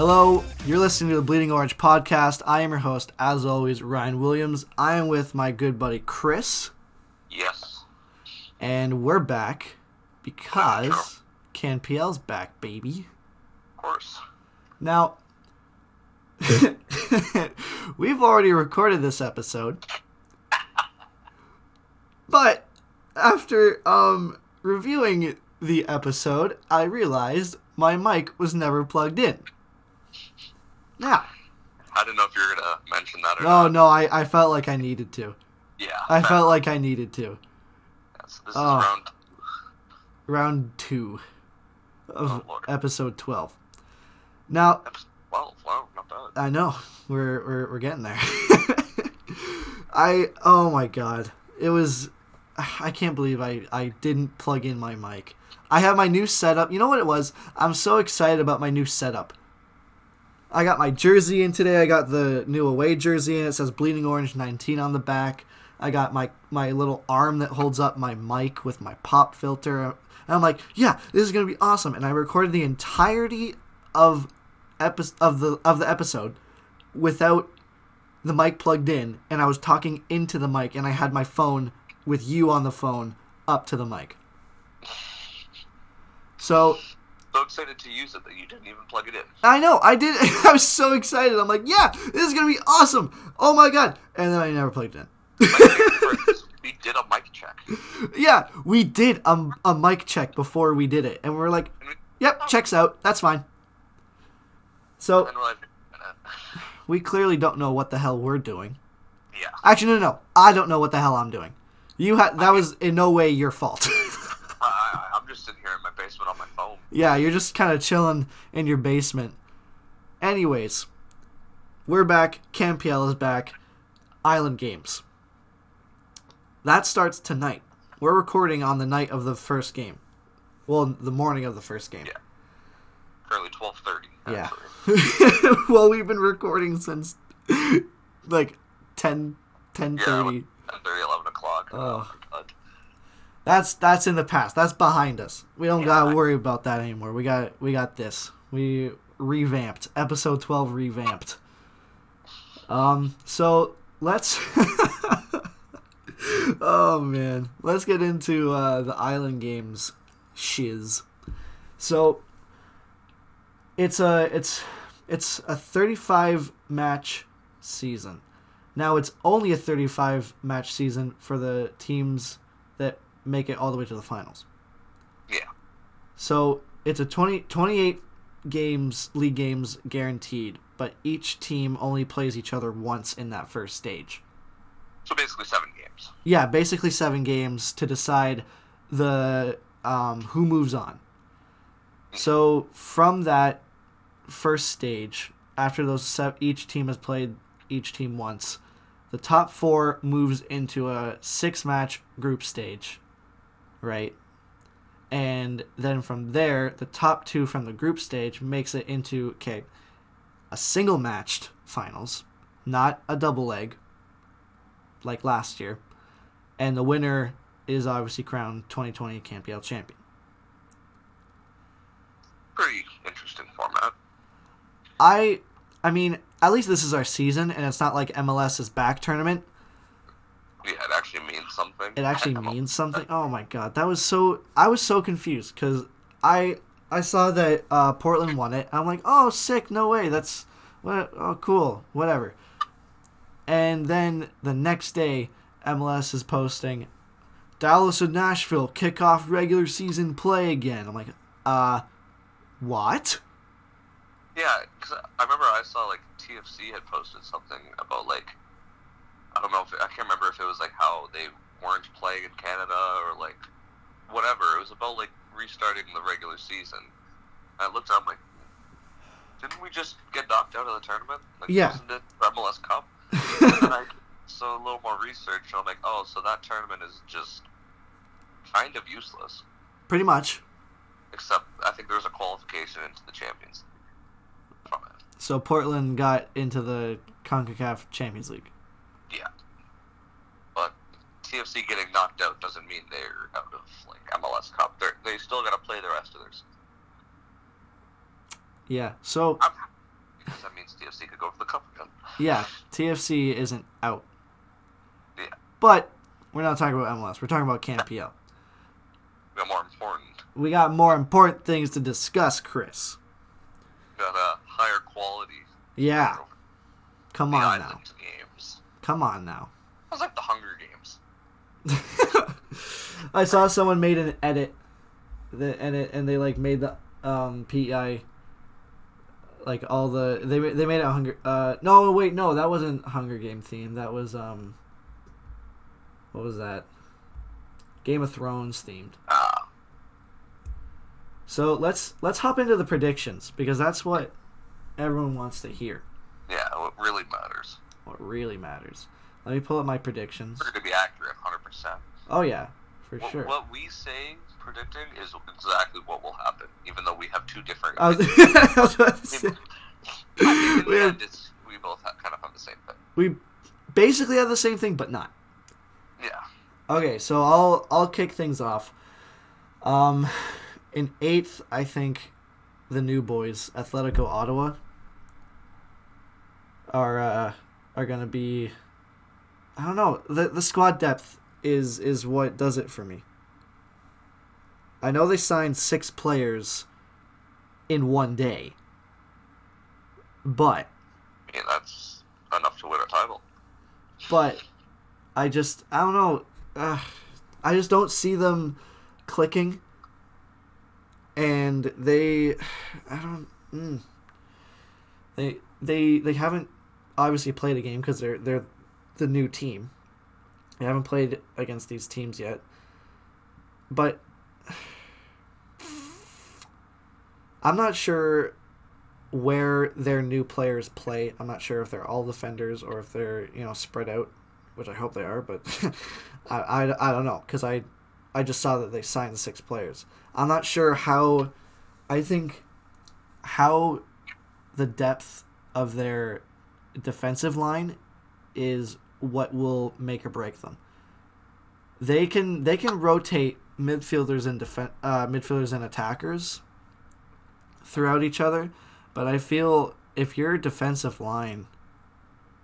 Hello, you're listening to the Bleeding Orange podcast. I am your host, as always, Ryan Williams. I am with my good buddy Chris, Yes. and we're back because CanPL's back, baby. Of course. Now, we've already recorded this episode, but after um reviewing the episode, I realized my mic was never plugged in. Now, I didn't know if you were gonna mention that or oh not. no, I, I felt like I needed to. Yeah. I felt like I needed to. Yes, this Oh. is round. Round two of Oh, Lord. episode twelve. Now, episode 12. Wow, not bad. I know we're we're, we're getting there. I oh my god, it was. I can't believe I I didn't plug in my mic. I have my new setup. You know what it was? I'm so excited about my new setup. I got my jersey in today. I got the new away jersey in. It says Bleeding Orange 19 on the back. I got my my little arm that holds up my mic with my pop filter. And I'm like, yeah, this is gonna be awesome. And I recorded the entirety of epi- of the of the episode without the mic plugged in, and I was talking into the mic, and I had my phone with you on the phone up to the mic. So So excited to use it that you didn't even plug it in. I know I did. I was so excited. I'm like, yeah, this is gonna be awesome. Oh my god! And then I never plugged it in. My favorite part is we did a mic check. yeah, we did a, a mic check before we did it, and we are like, yep, checks out. That's fine. So we clearly don't know what the hell we're doing. yeah. Actually, no, no, no. I don't know what the hell I'm doing. You had that was in no way your fault. I, I, I'm just sitting here in my basement on my phone. yeah, you're just kind of chilling in your basement. Anyways, we're back. CanPL is back. Island Games. That starts tonight. We're recording on the night of the first game. Well, the morning of the first game. Yeah. Currently 12:30. Yeah. well, we've been recording since like 10 10 Yeah. 30. 10:30, 11 o'clock. Oh. That's that's in the past. That's behind us. We don't Yeah, gotta worry about that anymore. We got we got this. We revamped. Episode twelve revamped. Um. So let's. oh man, let's get into uh, the island games shiz. So it's a it's it's a thirty five match season. Now it's only a thirty five match season for the teams that make it all the way to the finals. Yeah. So it's a 20, 28 games, league games guaranteed, but each team only plays each other once in that first stage. So basically seven games. Yeah, basically seven games to decide the um, who moves on. So from that first stage, after those se- each team has played each team once, the top four moves into a six match group stage, right? And then from there, the top two from the group stage makes it into okay, a single matched finals, not a double leg, like last year, and the winner is obviously crowned 2020 CanPL champion. Pretty interesting format. I I mean, at least this is our season and it's not like MLS's back tournament. Yeah, it actually means something. It actually means something. Oh my god, that was so I was so confused cuz I I saw that uh, Portland won it. I'm like, "Oh, sick. No way. That's what oh cool. Whatever." And then the next day, MLS is posting Dallas and Nashville kick off regular season play again. I'm like, "Uh what?" Yeah, because I remember I saw like TFC had posted something about like I don't know if I can't remember if it was like how they weren't playing in Canada or like whatever. It was about like restarting the regular season. I looked up like, didn't we just get knocked out of the tournament? Like, Yeah. Wasn't it the MLS Cup? and then I so a little more research, and I'm like, oh, so that tournament is just kind of useless. Pretty much. Except I think there's a qualification into the Champions League from it. So Portland got into the CONCACAF Champions League. Yeah. But TFC getting knocked out doesn't mean they're out of like MLS Cup. They're, they still got to play the rest of their. season. Yeah. So I'm because that means TFC could go for the cup again. Yeah, TFC isn't out. Yeah. But we're not talking about MLS. We're talking about CanPL. We got more important. We got more important things to discuss, Chris. We got a higher quality. Yeah. Come on now. Come on now. It was like the Hunger Games. I saw someone made an edit, the edit, and they like made the um PEI like all the they they made it a hunger. Uh, no, wait, no, that wasn't Hunger Game theme. That was um, what was that? Game of Thrones themed. Ah, So let's let's hop into the predictions because that's what everyone wants to hear. yeah, what really matters. What really matters. Let me pull up my predictions. To be accurate 100%. Oh yeah, for What, sure. what we say predicting is exactly what will happen, even though we have two different. I was, I was about to say, I mean, in we the have- end, we both have, kind of have the same thing. we basically have the same thing, but not. Yeah. Okay, so I'll I'll kick things off. Um, in eighth, I think the new boys, Atletico Ottawa, are uh, are gonna be. I don't know. the The squad depth is is what does it for me. I know they signed six players in one day, but I mean, that's enough to win a title. but I just I don't know. Uh, I just don't see them clicking, and they I don't. Mm, they they they haven't obviously played a game because they're they're the new team. They haven't played against these teams yet, but I'm not sure where their new players play. I'm not sure if they're all defenders or if they're you know spread out, which I hope they are. But I, I, I don't know because I I just saw that they signed six players. I'm not sure how. I think how the depth of their defensive line is what will make or break them. They can they can rotate midfielders and defen- uh, midfielders and attackers throughout each other, but I feel if your defensive line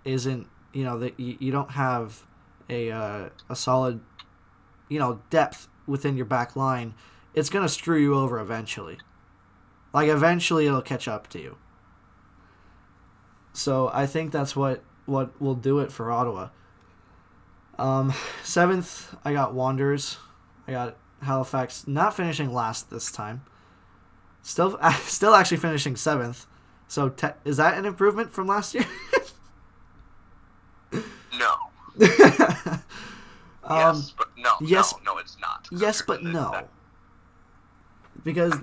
isn't you know that you, you don't have a uh, a solid you know depth within your back line, it's gonna screw you over eventually. Like eventually it'll catch up to you. So I think that's what what will do it for Ottawa. Um, seventh, I got Wanderers. I got Halifax not finishing last this time. Still, still actually finishing seventh. So te- is that an improvement from last year? No. um, yes, but no. yes- No, no, it's not. yes, but no, because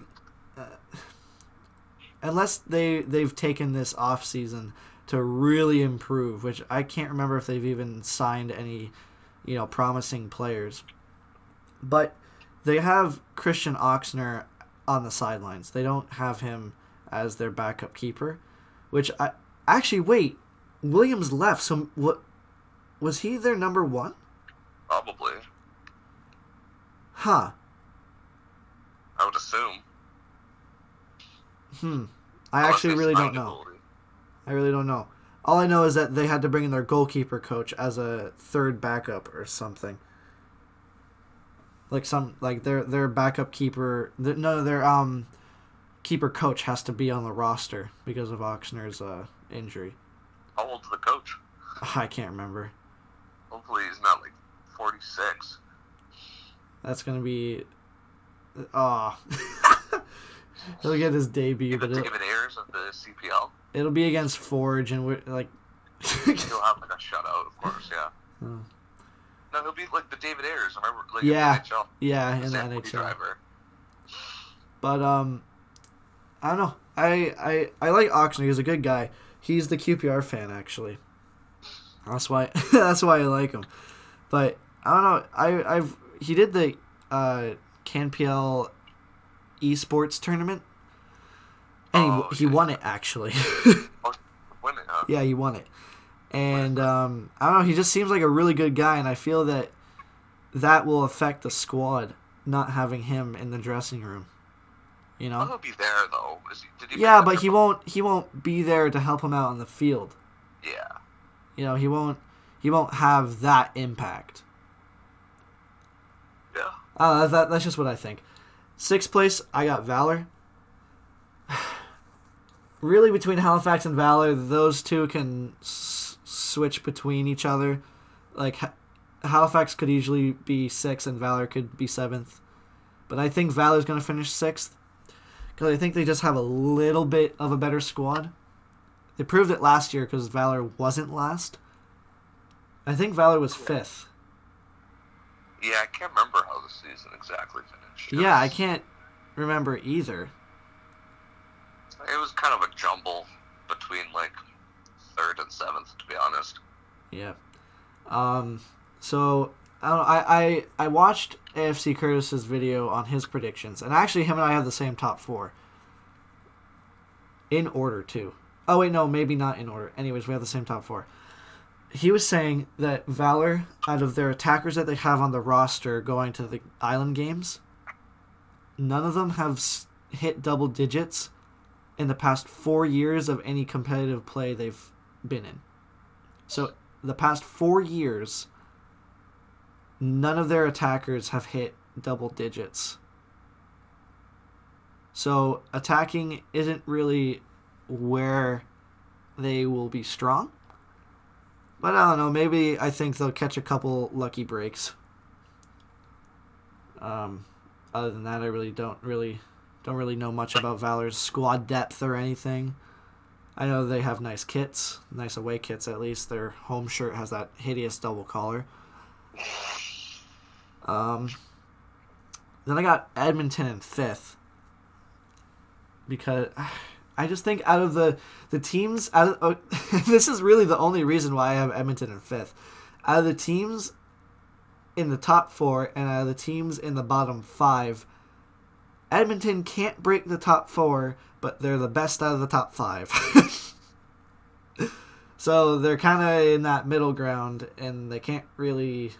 unless they they've taken this off season to really improve, which I can't remember if they've even signed any, you know, promising players. But they have Christian Oxner on the sidelines. They don't have him as their backup keeper, which I actually wait. Williams left, so what was he their number one? Probably. Huh. I would assume. Hmm. I actually really don't know. I really don't know. All I know is that they had to bring in their goalkeeper coach as a third backup or something. Like some like their their backup keeper, th no, their um keeper coach has to be on the roster because of Oxner's uh, injury. How old's the coach? I can't remember. Hopefully he's not like 46. That's gonna be. Oh. He'll get his debut, the but David Ayres of the CPL. it'll be against Forge, and we're like. He'll have like a shutout, of course, yeah. Oh. No, he'll be like the David Ayres, remember? Like Yeah, NHL. yeah, in the NHL. driver. But um, I don't know. I I I like Oxner. He's a good guy. He's the QPR fan actually. That's why that's why I like him. But I don't know. I I've he did the uh CanPL esports tournament. And Oh, he, he won it actually. Winning, huh? yeah, he won it. And um, I don't know. He just seems like a really good guy, and I feel that that will affect the squad not having him in the dressing room. You know. he'll be there though. Is he, did he Yeah, but he won't. He won't be there to help him out on the field. Yeah. You know, he won't. He won't have that impact. Yeah. Uh, that, that's just what I think. Sixth place, I got Valor. really, between Halifax and Valor, those two can s- switch between each other. Like, Ha- Halifax could easily be sixth, and Valor could be seventh. But I think Valor's going to finish sixth. Because I think they just have a little bit of a better squad. They proved it last year because Valor wasn't last. I think Valor was fifth. Yeah, I can't remember how the season exactly finished. It Yeah, I can't remember either. It was kind of a jumble between like third and seventh, to be honest. Yeah. Um. So I I I I watched AFC Curtis's video on his predictions, and actually him and I have the same top four. In order too. Oh wait, no, maybe not in order. Anyways, we have the same top four. He was saying that Valor, out of their attackers that they have on the roster going to the island games, none of them have hit double digits in the past four years of any competitive play they've been in. So the past four years, none of their attackers have hit double digits. So attacking isn't really where they will be strong. But I don't know. Maybe I think they'll catch a couple lucky breaks. Um, other than that, I really don't really don't really know much about Valor's squad depth or anything. I know they have nice kits, nice away kits at least. Their home shirt has that hideous double collar. Um, then I got Edmonton in fifth because I just think out of the the teams, out of, oh, this is really the only reason why I have Edmonton in fifth. Out of the teams in the top four and out of the teams in the bottom five, Edmonton can't break the top four, but they're the best out of the top five. so they're kind of in that middle ground, and they can't really.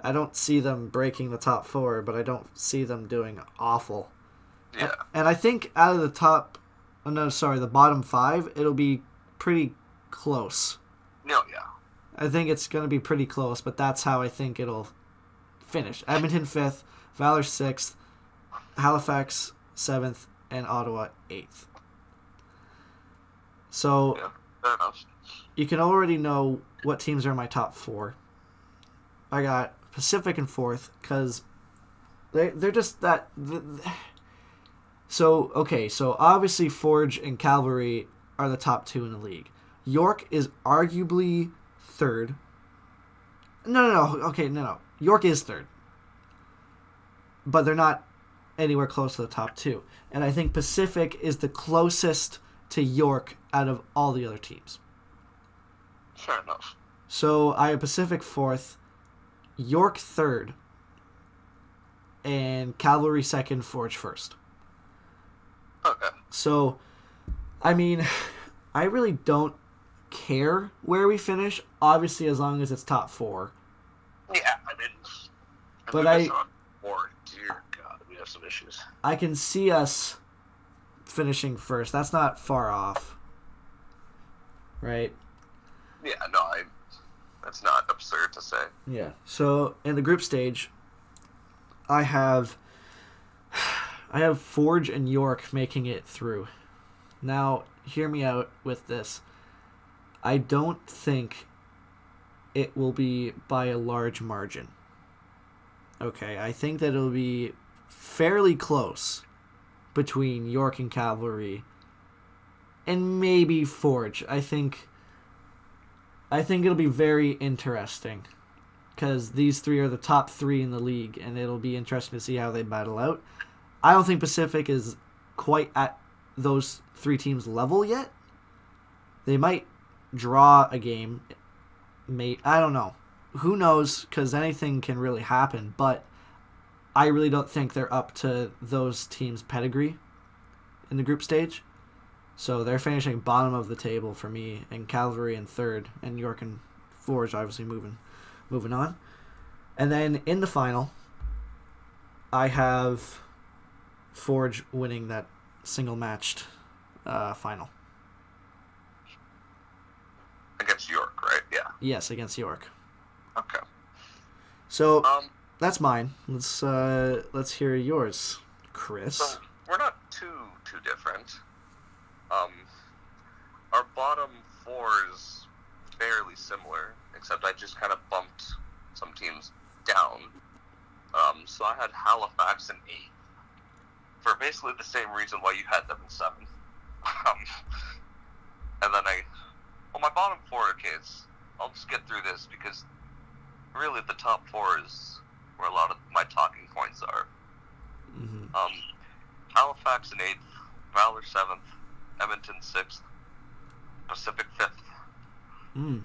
I don't see them breaking the top four, but I don't see them doing awful. Yeah. And I think out of the top, oh no, sorry, the bottom five, it'll be pretty close. No, yeah. I think it's going to be pretty close, but that's how I think it'll finish. Edmonton fifth, Valor sixth, Halifax seventh, and Ottawa eighth. So Yeah. Fair enough. you can already know what teams are in my top four. I got Pacific in fourth because they they're just that. th th- so okay, so obviously Forge and Cavalry are the top two in the league. York is arguably third. No, no, no. Okay, no, no. York is third, but they're not anywhere close to the top two. And I think Pacific is the closest to York out of all the other teams. Fair enough. So I have Pacific fourth, York third, and Cavalry second, Forge first. Okay. So, I mean, I really don't care where we finish. Obviously, as long as it's top four. Yeah, I mean, But I- Four, dear God, we have some issues. I can see us finishing first. That's not far off, right? Yeah, no, I. That's not absurd to say. Yeah. So in the group stage, I have I have Forge and York making it through. Now, hear me out with this. I don't think it will be by a large margin. Okay, I think that it'll be fairly close between York and Cavalry and maybe Forge. I think I think it'll be very interesting because these three are the top three in the league, and it'll be interesting to see how they battle out. I don't think Pacific is quite at those three teams' level yet. They might draw a game. May I don't know. Who knows? Because anything can really happen. But I really don't think they're up to those teams' pedigree in the group stage. So they're finishing bottom of the table for me, and Calvary in third, and York and Forge obviously moving, moving on. And then in the final, I have Forge winning that single matched uh, final. Against York, right? Yeah. Yes, against York. Okay. So Um, that's mine. Let's uh, let's hear yours, Chris. so we're not too too different. Um, our bottom four is fairly similar, except I just kind of bumped some teams down. Um, so I had Halifax in eighth for basically the same reason why you had them in seven. Um, and then I, well, my bottom four kids. I'll just get through this because really the top four is where a lot of my talking points are. hmm Um, Halifax in eighth, Valor seventh, Edmonton sixth, Pacific fifth. Mm.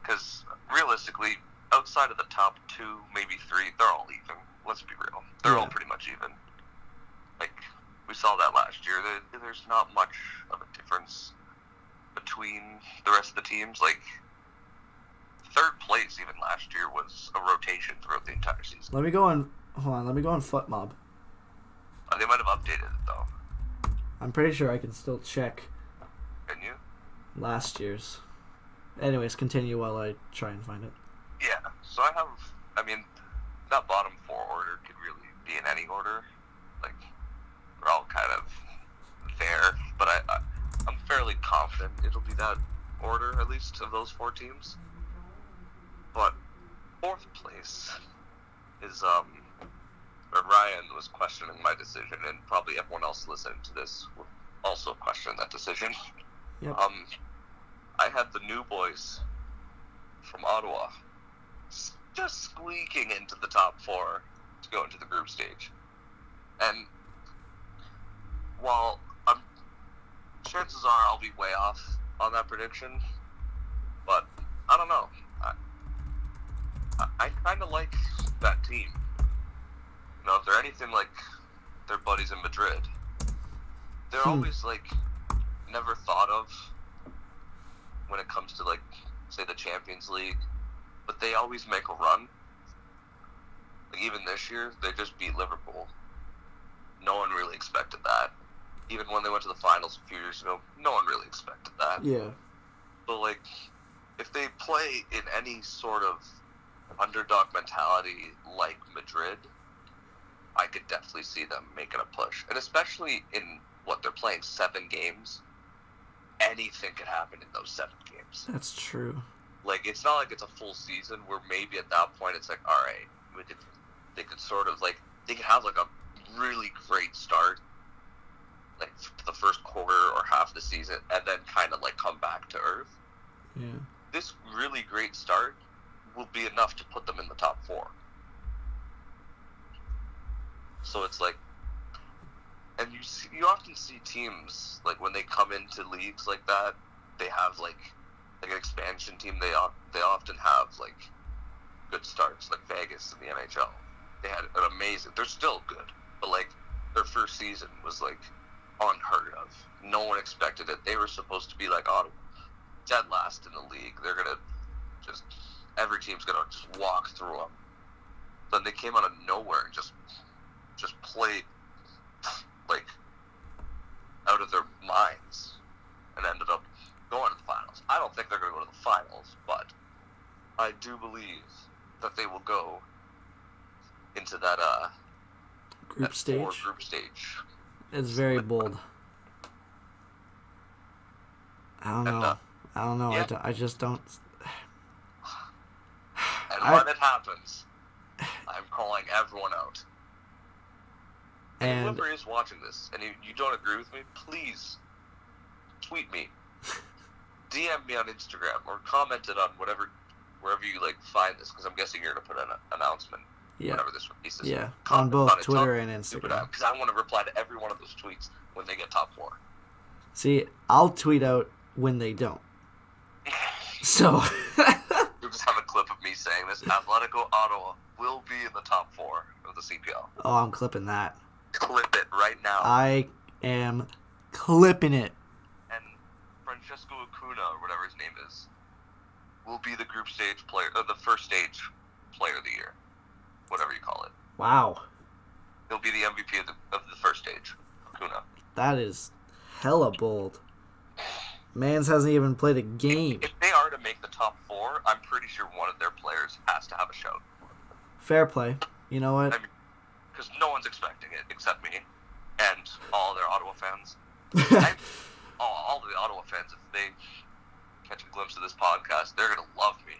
Because realistically, outside of the top two, maybe three, they're all even. Let's be real; they're all pretty much even. Like we saw that last year. There, there's not much of a difference between the rest of the teams. Like third place, even last year, was a rotation throughout the entire season. Let me go on. Hold on. Let me go on FotMob. Uh, they might have updated it though. I'm pretty sure I can still check Can you? last year's. Anyways, continue while I try and find it. Yeah, so I have, I mean, that bottom four order could really be in any order. We're all kind of there, but I, I, I'm fairly confident it'll be that order, at least, of those four teams. But fourth place is, um, where Ryan was questioning my decision, and probably everyone else listening to this will also question that decision. Yep. Um, I had the new boys from Ottawa just squeaking into the top four to go into the group stage. And while I'm, chances are I'll be way off on that prediction, but I don't know. I, I, I kind of like that team. You know, if they're anything like their buddies in Madrid, they're Hmm. always like never thought of when it comes to like say the Champions League, but they always make a run. Like even this year, they just beat Liverpool. No one really expected that. Even when they went to the finals a few years ago, no one really expected that. Yeah. But like, if they play in any sort of underdog mentality like Madrid, I could definitely see them making a push, and especially in what they're playing seven games. Anything could happen in those seven games. That's true. Like it's not like it's a full season where maybe at that point it's like, all right, we could, they could sort of like they could have like a really great start, like the first quarter or half the season, and then kind of like come back to earth Yeah. this really great start will be enough to put them in the top four. So it's like, and you see, you often see teams like when they come into leagues like that, they have like like an expansion team. They they often have like good starts, like Vegas in the NHL. They had an amazing. They're still good, but like their first season was like unheard of. No one expected it. They were supposed to be like Ottawa dead last in the league. They're gonna just every team's gonna just walk through them. Then they came out of nowhere and just just played like out of their minds and ended up going to the finals. I don't think they're gonna go to the finals, but I do believe that they will go into that uh Group that stage. group stage. It's very bold. I don't And, know. uh, I don't know. I, don't- I just don't. And I- when it happens, I'm calling everyone out. And whoever is watching this and you, you don't agree with me, please tweet me, DM me on Instagram, or comment it on whatever, wherever you like find this, because I'm guessing you're gonna put an announcement yeah, whenever this releases. yeah, on both it, Twitter and Instagram. because I want to reply to every one of those tweets when they get top four. See, I'll tweet out when they don't. So, You'll just have a clip of me saying this: Atletico Ottawa will be in the top four of the CPL. oh, I'm clipping that. Clip it right now. I am clipping it. and Francesco Acuna, or whatever his name is, will be the group stage player, or the first stage player of the year, whatever you call it. Wow. He'll be the MVP of the, of the first stage. Kuna. That is hella bold. Mans hasn't even played a game. If they are to make the top four, I'm pretty sure one of their players has to have a show. Fair play. You know what? I mean, because no one's expecting it except me and all their Ottawa fans. I, all, all the Ottawa fans, if they catch a glimpse of this podcast, they're gonna love me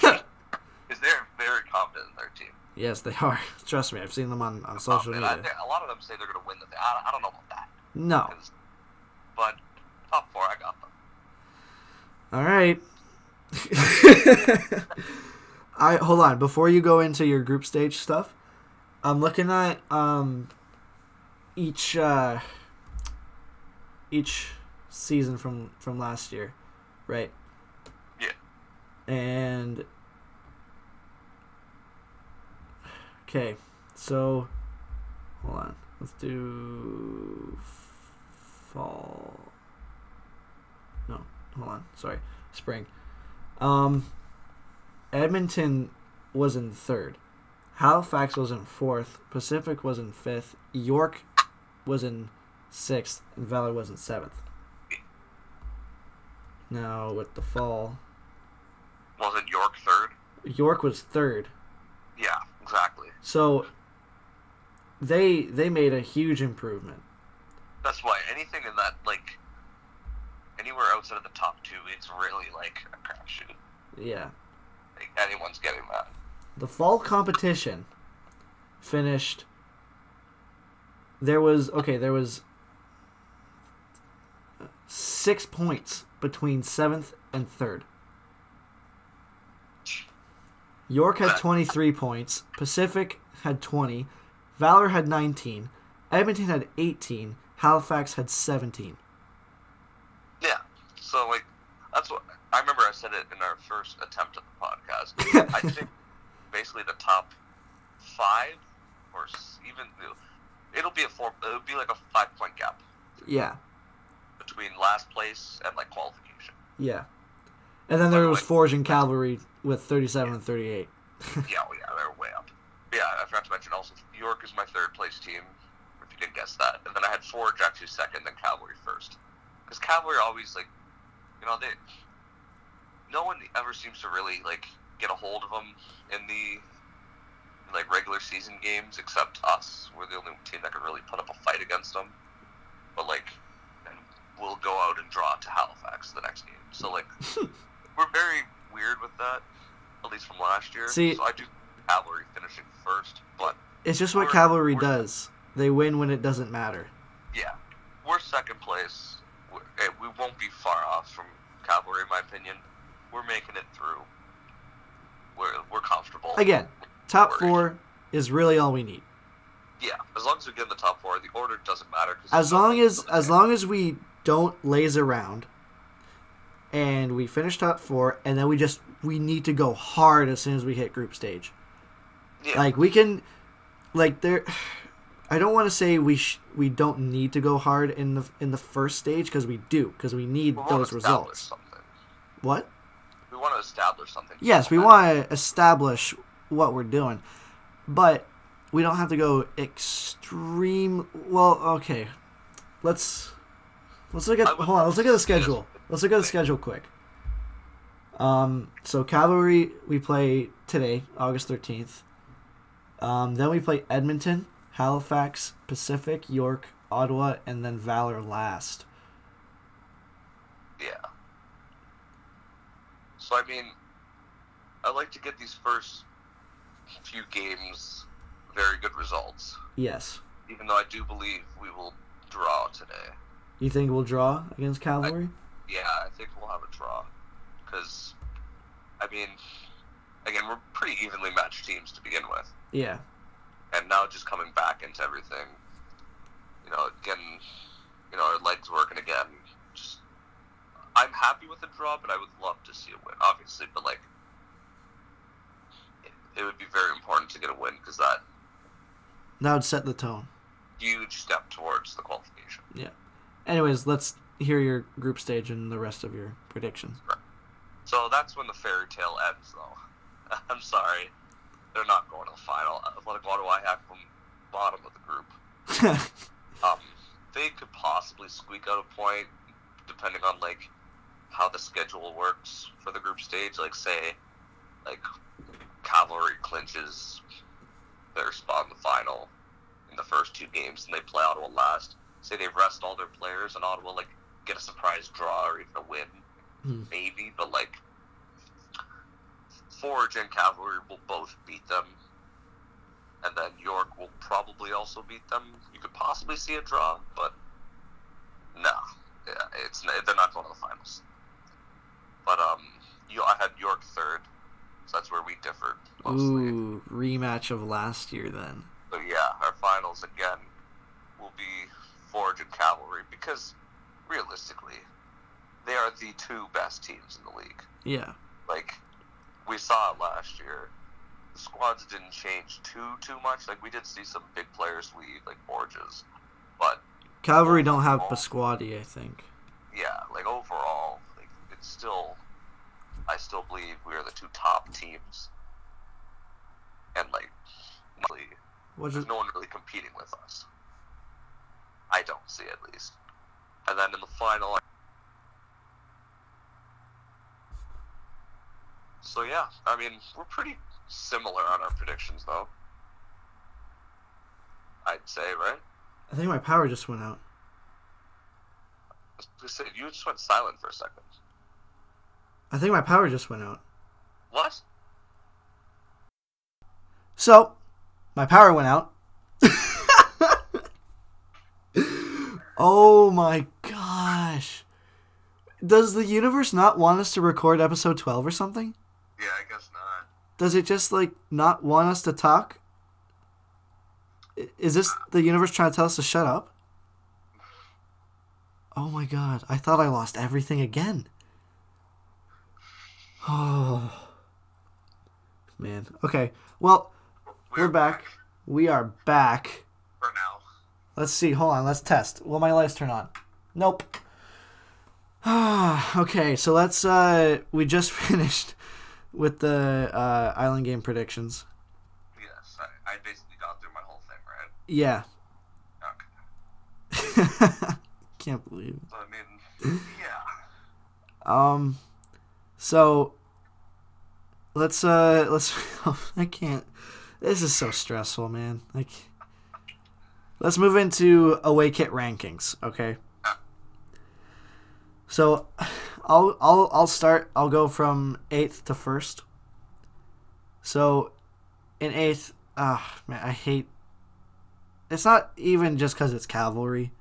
because they're very confident in their team. Yes, they are. Trust me, I've seen them on, on social. I- media. they- a lot of them say they're gonna win the thing. I, I don't know about that. No. but top four, I got them. All right. I hold on before you go into your group stage stuff. I'm looking at um each uh each season from from last year, right? Yeah. And okay, so hold on. Let's do fall. No, hold on. Sorry, spring. Um, Edmonton was in third. Halifax was in fourth. Pacific was in fifth. York was in sixth, and Valor was in seventh. Now with the fall, Wasn't York third? York was third. Exactly. So they they made a huge improvement. That's why anything in that like anywhere outside of the top two, it's really like a crapshoot. Yeah. Like, anyone's getting that. The fall competition finished. There was okay. There was six points between seventh and third. York had twenty three points. Pacific had twenty. Valor had nineteen. Edmonton had eighteen. Halifax had seventeen. Yeah. So like that's what I remember. I said it in our first attempt at the podcast. I think basically the top five or even it'll be a four. It'll be like a five point gap Yeah, between last place and like qualification. yeah. And then there was Forge and Cavalry with thirty seven and thirty eight. yeah, oh yeah, they're way up. Yeah, I forgot to mention also York is my third place team. If you didn't guess that, and then I had four Forge actually second, then Cavalry first. Because Cavalry always like, you know, they no one ever seems to really like get a hold of them in the like regular season games except us. We're the only team that can really put up a fight against them. But like, and we'll go out and draw to Halifax the next game. So like, we're very weird with that, at least from last year. See- so I do Cavalry finishing first, but It's just what Cavalry does. They win when it doesn't matter. yeah, we're second place. We're, eh, we won't be far off from Cavalry, in my opinion. We're making it through. We're we're comfortable. Again, top four is really all we need. Yeah, as long as we get in the top four, the order doesn't matter. As long as as long as we don't laze around and we finish top four and then we just we need to go hard as soon as we hit group stage. yeah, Like we can like there I don't want to say we sh- we don't need to go hard in the in the first stage because we do because we need we those results. something. What? We want to establish something. Yes, we want to establish what we're doing, but we don't have to go extreme. Well, okay, let's let's look at hold on. Let's look at the schedule. Let's look at the schedule quick. Um, so cavalry we play today, August thirteenth. Um, then we play Edmonton, Halifax, Pacific, York, Ottawa, and then Valor last. Yeah. So I mean, I like to get these first few games very good results, Yes, even though I do believe we will draw today. you think we'll draw against cavalry? Yeah, I think we'll have a draw. Because, I mean, again, we're pretty evenly matched teams to begin with. yeah. And now just coming back into everything, you know, getting, you know, our legs working again. Just, I'm happy with the draw, but I would love to see a win, obviously. But, like, it, it would be very important to get a win because that That would set the tone. huge step towards the qualification. Yeah. Anyways, let's hear your group stage and the rest of your predictions. So that's when the fairy tale ends, though. I'm sorry. They're not going to the final. Athletic Ottawa have them bottom of the group. Um, they could possibly squeak out a point, depending on like how the schedule works for the group stage. Like say, like Cavalry clinches their spot in the final in the first two games, and they play Ottawa last. Say they rest all their players, and Ottawa like get a surprise draw or even a win, Hmm. maybe. But like Forge and Cavalry will both beat them, and then York will probably also beat them. You could possibly see a draw, but no, yeah, it's they're not going to the finals. But um, you, I had York third, so that's where we differed mostly. Ooh, rematch of last year then. So yeah, our finals again will be Forge and Cavalry because realistically, they are the two best teams in the league. Yeah. Like we saw it last year. The squads didn't change too too much. Like we did see some big players leave, like Borges, but Cavalry don't have Pasquotti, I think. yeah, like overall, like it's still, I still believe we are the two top teams, and like, really, there's no one really competing with us. I don't see at least. And then in the final. So yeah, I mean we're pretty similar on our predictions though. I'd say, right? I think my power just went out. You just went silent for a second. I think my power just went out. What? So, my power went out. oh my gosh. Does the universe not want us to record episode 12 or something? Yeah, I guess not. Does it just like not want us to talk? Is this the universe trying to tell us to shut up? Oh my god, I thought I lost everything again. Oh. Man. Okay. Well, we're back. We are back. for now. Let's see. Hold on. Let's test. Will my lights turn on? Nope. Okay, so let's. uh We just finished with the uh island game predictions. Yes, I, I basically got through my whole thing, right? Yeah. Okay. Can't believe. So I mean, yeah. Um. So. Let's. uh Let's. I can't. This is so stressful, man. Like. Let's move into away kit rankings. Okay. So, I'll I'll I'll start. I'll go from eighth to first. So, in eighth, ah man, I hate. It's not even just because it's cavalry.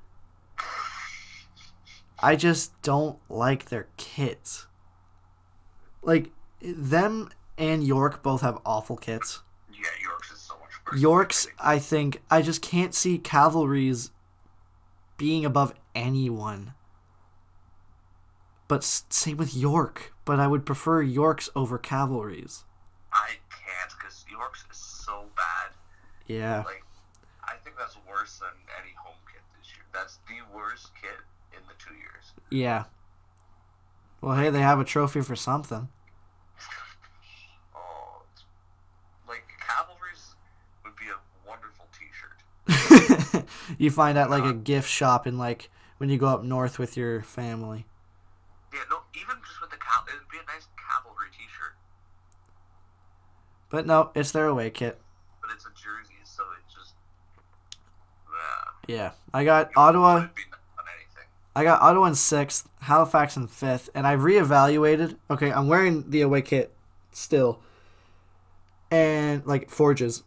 I just don't like their kits. Like them and York both have awful kits. Yeah, York's is so much worse. York's, I think, I just can't see cavalry's being above anyone. But same with York. But I would prefer York's over cavalry's. I can't because York's is so bad. Yeah. Like, I think that's worse than any home kit this year. That's the worst kit in the two years. Yeah. Well, hey, they have a trophy for something. Oh, like Cavalry's would be a wonderful T-shirt. you find out like a uh, gift shop in like when you go up north with your family. Even just with the cal, it'd be a nice Cavalry T-shirt, But no, it's their away kit. but it's a jersey, so it's just yeah. Yeah. I got Ottawa. On anything. I got Ottawa in sixth, Halifax in fifth, and I reevaluated. Okay, I'm wearing the away kit still, and like forges,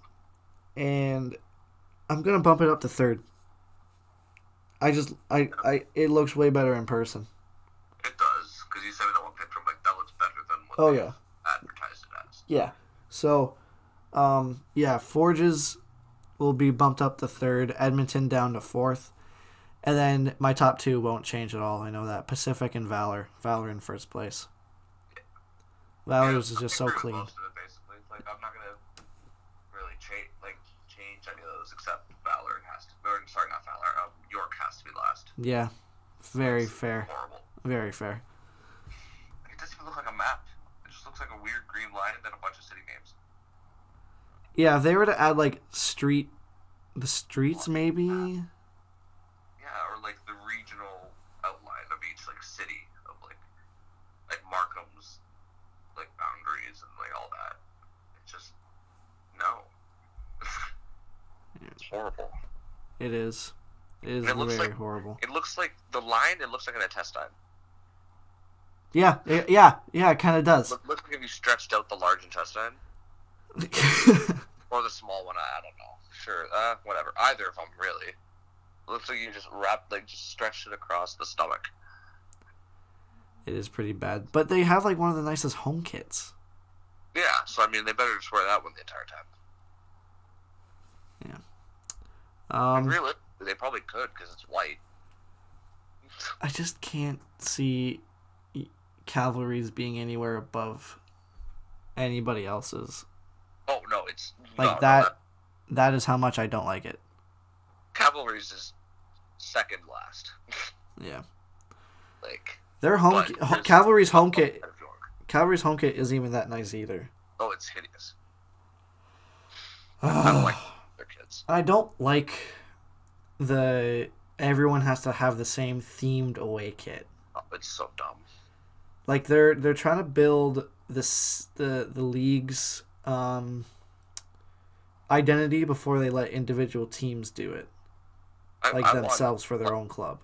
and I'm gonna bump it up to third. I just I I it looks way better in person. Oh yeah, advertised it as. yeah. So, um, yeah, forges will be bumped up to third. Edmonton down to fourth. And then my top two won't change at all. I know that Pacific and Valor. Valor in first place. Valor's is just so clean. close to it, basically. Like I'm not gonna really change like change any of those except Valor has to. Or sorry, not Valor. Um, York has to be last. Yeah, very It's fair. Horrible. Very fair. Like, it doesn't even look like a map. It just looks like a weird green line and then a bunch of city names. Yeah, if they were to add like street The streets, maybe. Yeah, or like the regional outline of each like city of like like Markham's like boundaries and like all that. It's just no. It's horrible. It is. It is it looks very like- horrible. It looks like the line. It looks like an intestine. Yeah, it- yeah, yeah. It kind of does. Look, looks like if you stretched out the large intestine or the small one. I, I don't know. Sure, uh, whatever. Either of them, really. It looks like you just wrapped, like, just stretched it across the stomach. it is pretty bad, but they have like one of the nicest home kits. Yeah, so I mean, they better just wear that one the entire time. Yeah. Um, really, they probably could because it's white. I just can't see cavalry's being anywhere above anybody else's. Oh no, it's Like no, no, that. That is how much I don't like it. Cavalry's is second last. Yeah, like their home ki- ho- cavalry's home kit. Out of York. Cavalry's home kit isn't even that nice either. Oh, it's hideous. I don't like their kids. I don't like the everyone has to have the same themed away kit. Oh, it's so dumb. Like they're they're trying to build this the the league's um identity before they let individual teams do it, I, like I want, themselves for their own club.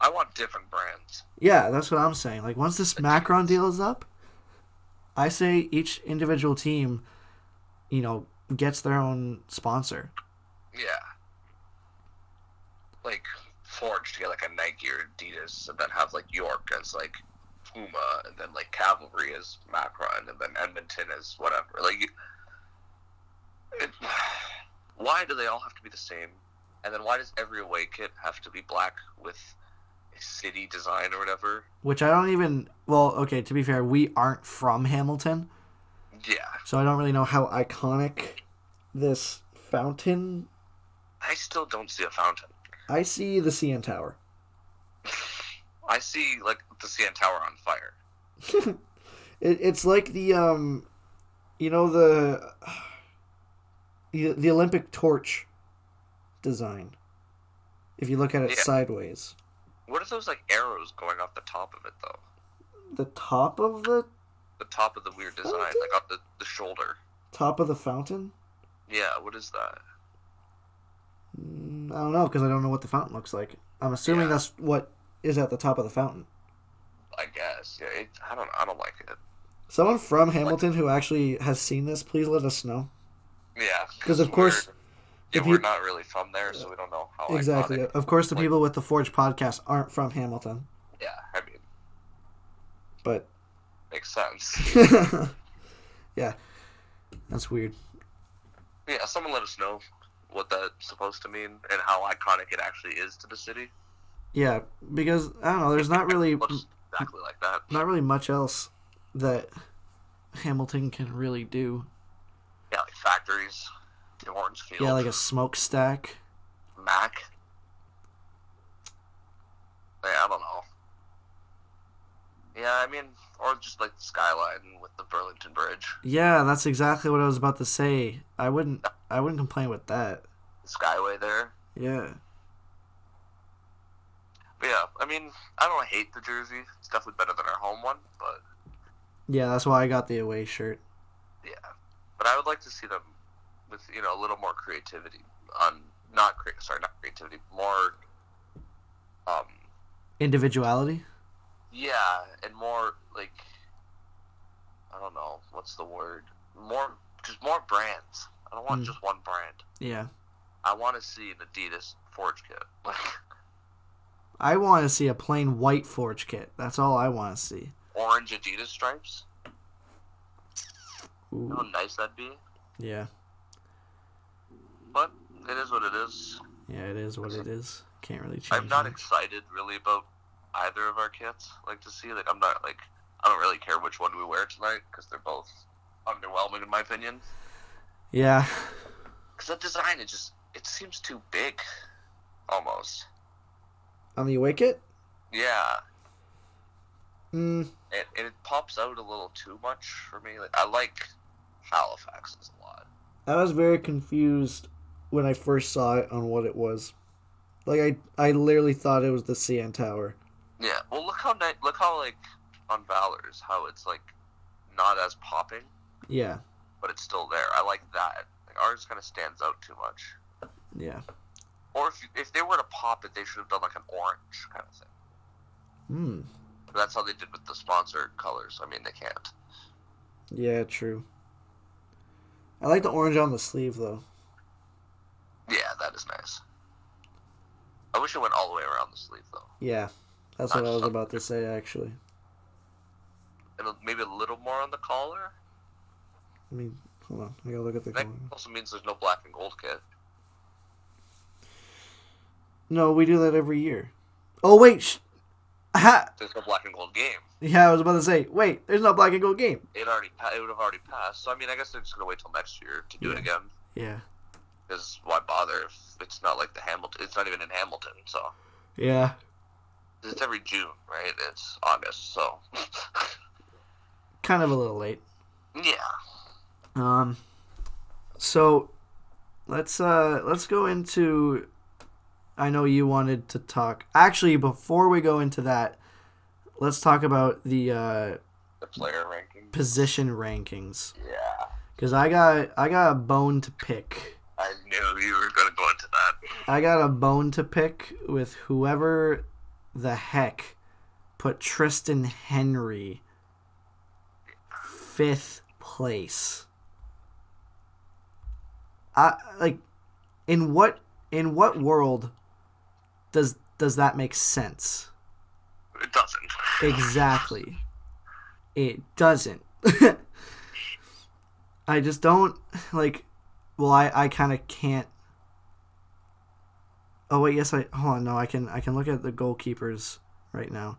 I want different brands. Yeah, that's what I'm saying. Like once this Macron deal is up, I say each individual team, you know, gets their own sponsor. Yeah. Like Forge to get like a Nike or Adidas, and then have like York as like Puma, and then like Cavalry is Macron, and then Edmonton is whatever. Like, it, why do they all have to be the same? And then why does every away kit have to be black with a city design or whatever? Which I don't even. Well, okay. To be fair, we aren't from Hamilton, Yeah, so I don't really know how iconic this fountain. I still don't see a fountain. I see the CN Tower. I see like the CN Tower on fire. It, it's like the um, you know the the, the Olympic torch design. If you look at it Yeah. sideways, What are those like arrows going off the top of it though? the top of the the top of the weird design, Fountain? like off the, the shoulder. top of the fountain. Yeah, what is that? Mm, I don't know because I don't know what the fountain looks like. I'm assuming Yeah. that's what is at the top of the fountain. I guess. Yeah, it, I don't. I don't like it. Someone from Hamilton who actually has seen this, please let us know. Yeah, because of course, yeah, if we're you- not really from there, so we don't know how exactly. iconic- Of course, the like- people with the Forge podcast aren't from Hamilton, Yeah, I mean, but makes sense. yeah, that's weird. yeah, someone let us know what that's supposed to mean and how iconic it actually is to the city. Yeah, because I don't know. There's not really exactly like that. not really much else that Hamilton can really do. Yeah, like factories, the orange field, Yeah, like a smokestack. Mac. Yeah, I don't know. Yeah, I mean, or just like the skyline with the Burlington Bridge, Yeah, that's exactly what I was about to say. I wouldn't I wouldn't complain with that. the Skyway there. Yeah. But yeah, I mean, I don't hate the jersey. It's definitely better than our home one, but Yeah, that's why I got the away shirt. yeah. But I would like to see them with you know a little more creativity on not cre- sorry not creativity more um Individuality? yeah and more like I don't know what's the word more just more brands. I don't want Mm. just one brand. Yeah. I want to see an Adidas Forge kit. Like I want to see a plain white Forge kit. That's all I want to see. orange Adidas stripes. You know how nice that'd be. Yeah. But it is what it is. Yeah, it is what it is. Can't really change. I'm not much. excited really about either of our kits. Like to see, like I'm not like I don't really care which one we wear tonight because they're both underwhelming in my opinion. Yeah. Because the design, it just it seems too big, almost. On the kit? Yeah, Mm, and it pops out a little too much for me. Like I like Halifax's a lot. I was very confused when I first saw it on what it was. Like I I literally thought it was the CN Tower. Yeah. Well, look how ni- look how like on Valour's how it's like not as popping, Yeah. but it's still there. I like that. Like ours kind of stands out too much. Yeah. Or if if they were to pop it, they should have done like an orange kind of thing. Hmm. That's how they did with the sponsor colors. I mean, they can't. Yeah, true. I like the orange on the sleeve though. Yeah, that is nice. I wish it went all the way around the sleeve though, Yeah. That's what I was about to say actually. and maybe a little more on the collar. I mean, hold on. I gotta look at the That color. also means there's no black and gold kit. No, we do that every year. Oh wait. Sh- ha! There's no black and gold game. Yeah, I was about to say. Wait, there's no black and gold game. It already pa- it would have already passed. So I mean, I guess they're just gonna wait till next year to do Yeah. it again. Yeah. Because why bother if it's not like the Hamilton? It's not even in Hamilton, so Yeah. it's every June, right? It's August, so Kind of a little late. yeah. Um. So, let's uh let's go into. I know you wanted to talk. Actually, before we go into that, let's talk about the uh, The player ranking. position rankings. Yeah, Cause I got I got a bone to pick. I knew you were gonna go into that. I got a bone to pick with whoever the heck put Triston Henry fifth place. I like in what in what world does does that make sense? It doesn't. Exactly. It doesn't. I just don't like well I I kind of can't Oh wait, yes I hold on, no, I can I can look at the goalkeepers right now.